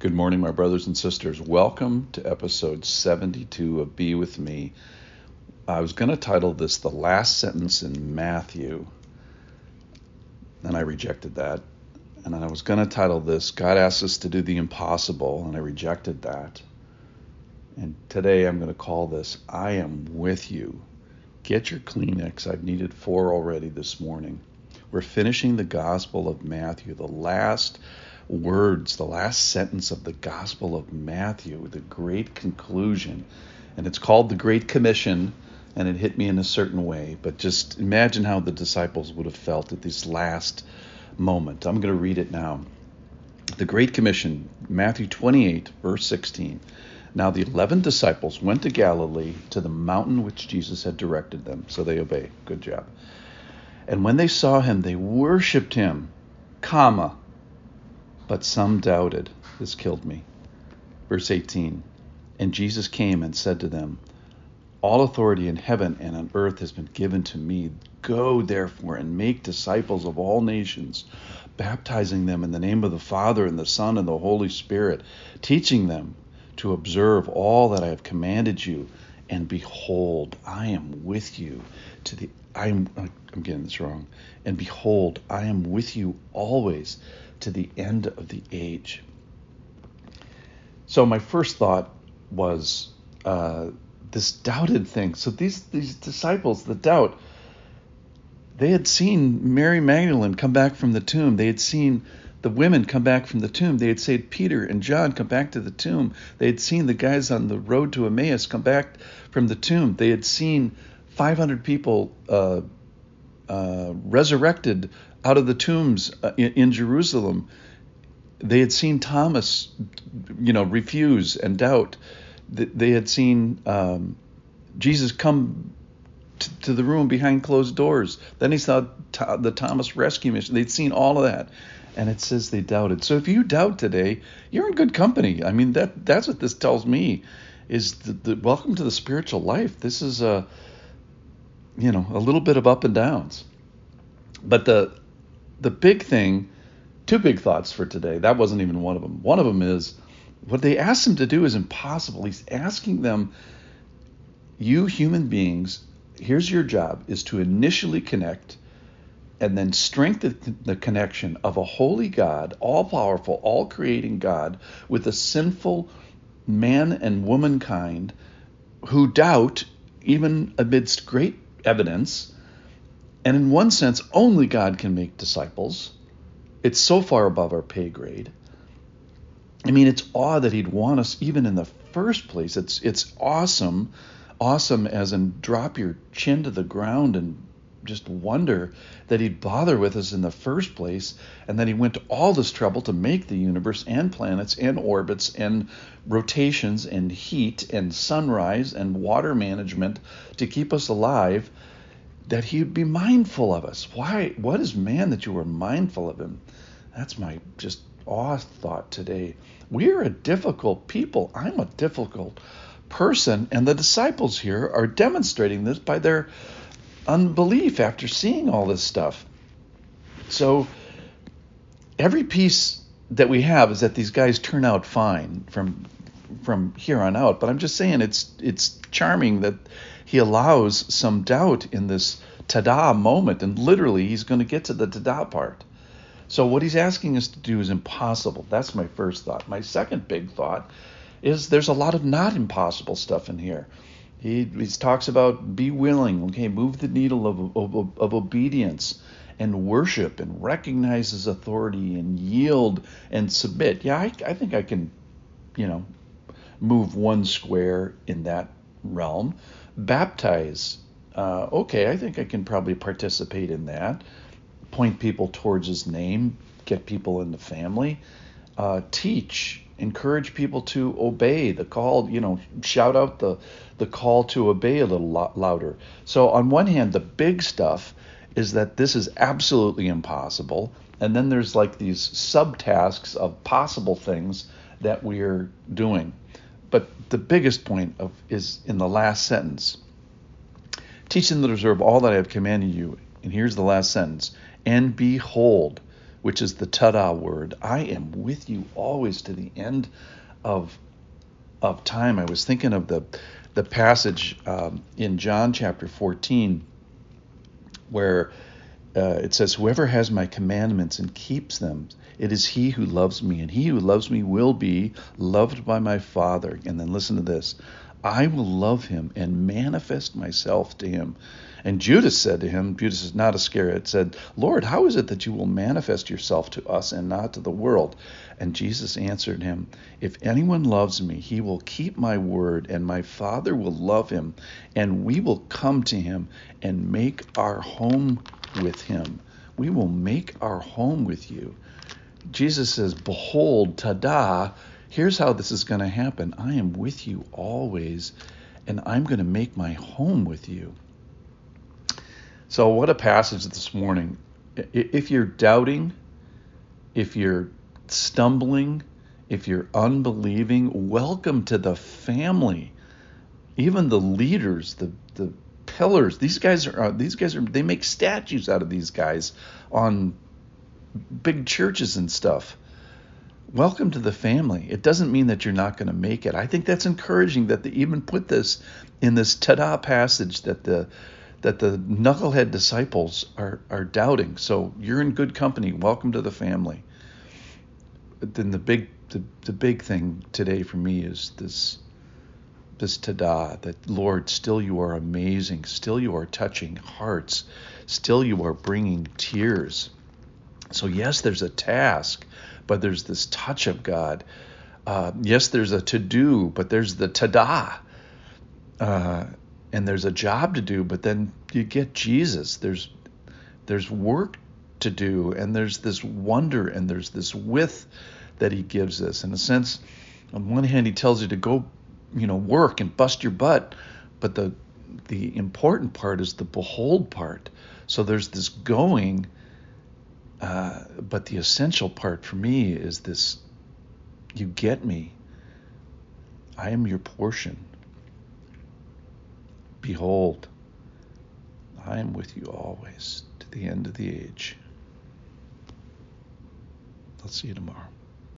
Good morning, my brothers and sisters. Welcome to episode 72 of Be With Me. I was going to title this The Last Sentence in Matthew, and I rejected that. And then I was going to title this God Asks Us to Do the Impossible, and I rejected that. And today I'm going to call this I Am With You. Get your Kleenex. I've needed four already this morning. We're finishing the Gospel of Matthew, the last words, the last sentence of the Gospel of Matthew, the great conclusion. And it's called the Great Commission, and it hit me in a certain way. But just imagine how the disciples would have felt at this last moment. I'm going to read it now. The Great Commission, Matthew 28, verse 16. Now the eleven disciples went to Galilee to the mountain which Jesus had directed them. So they obey. Good job. And when they saw him, they worshiped him, comma, but some doubted. This killed me. Verse 18 And Jesus came and said to them, All authority in heaven and on earth has been given to me. Go, therefore, and make disciples of all nations, baptizing them in the name of the Father, and the Son, and the Holy Spirit, teaching them to observe all that I have commanded you. And behold, I am with you to the I'm I'm getting this wrong. And behold, I am with you always to the end of the age. So my first thought was uh, this doubted thing. So these these disciples, the doubt, they had seen Mary Magdalene come back from the tomb. They had seen the women come back from the tomb. They had seen Peter and John come back to the tomb. They had seen the guys on the road to Emmaus come back from the tomb. They had seen 500 people uh, uh, resurrected out of the tombs uh, in, in, Jerusalem. They had seen Thomas, you know, refuse and doubt. They had seen um, Jesus come t- to the room behind closed doors. Then he saw the Thomas rescue mission. They'd seen all of that, and it says they doubted. So if you doubt today, you're in good company. I mean that that's what this tells me. Is the, the welcome to the spiritual life. This is a you know a little bit of up and downs. But the the big thing, two big thoughts for today. That wasn't even one of them. One of them is what they asked him to do is impossible. He's asking them, you human beings, here's your job is to initially connect and then strengthen the connection of a holy God, all powerful, all creating God, with a sinful man and womankind who doubt, even amidst great evidence, and in one sense, only God can make disciples. It's so far above our pay grade. I mean, it's odd that he'd want us even in the first place. It's it's awesome, awesome as in drop your chin to the ground and just wonder that he'd bother with us in the first place, and that he went to all this trouble to make the universe and planets and orbits and rotations and heat and sunrise and water management to keep us alive that he would be mindful of us. Why? What is man that you are mindful of him? That's my just awe thought today. We're a difficult people. I'm a difficult person, and the disciples here are demonstrating this by their unbelief after seeing all this stuff. So every piece that we have is that these guys turn out fine from from here on out. But I'm just saying it's it's charming that he allows some doubt in this tada moment, and literally he's going to get to the tada part. So what he's asking us to do is impossible. That's my first thought. My second big thought is there's a lot of not impossible stuff in here. He, he talks about be willing, okay, move the needle of, of, of obedience and worship and recognize his authority and yield and submit. Yeah, I, I think I can, you know, move one square in that realm. Baptize. Uh, okay, I think I can probably participate in that. Point people towards his name, get people in the family. Uh, teach, encourage people to obey the call, you know, shout out the, the call to obey a little lo- louder. So, on one hand, the big stuff is that this is absolutely impossible. And then there's like these subtasks of possible things that we're doing. But the biggest point of is in the last sentence. Teach them to observe all that I have commanded you. And here's the last sentence. And behold, which is the tada word. I am with you always to the end of of time. I was thinking of the the passage um, in John chapter 14 where uh, it says, Whoever has my commandments and keeps them, it is he who loves me, and he who loves me will be loved by my Father. And then listen to this I will love him and manifest myself to him. And Judas said to him, Judas is not Iscariot, said, Lord, how is it that you will manifest yourself to us and not to the world? And Jesus answered him, If anyone loves me, he will keep my word, and my Father will love him, and we will come to him and make our home with him. We will make our home with you. Jesus says, Behold, tada, here's how this is going to happen. I am with you always, and I'm going to make my home with you. So, what a passage this morning. If you're doubting, if you're stumbling, if you're unbelieving, welcome to the family. Even the leaders, the, the pillars, these guys are uh, these guys are they make statues out of these guys on big churches and stuff. Welcome to the family. It doesn't mean that you're not going to make it. I think that's encouraging that they even put this in this tada passage that the that the knucklehead disciples are, are doubting. So you're in good company. Welcome to the family. But then the big the, the big thing today for me is this this tada that Lord, still you are amazing, still you are touching hearts, still you are bringing tears. So yes, there's a task, but there's this touch of God. Uh, yes, there's a to do, but there's the tada. Uh, and there's a job to do, but then you get Jesus. There's there's work to do, and there's this wonder, and there's this width that He gives us. In a sense, on one hand, He tells you to go, you know, work and bust your butt, but the the important part is the behold part. So there's this going, uh, but the essential part for me is this: you get me. I am your portion. Behold, I am with you always to the end of the age. I'll see you tomorrow.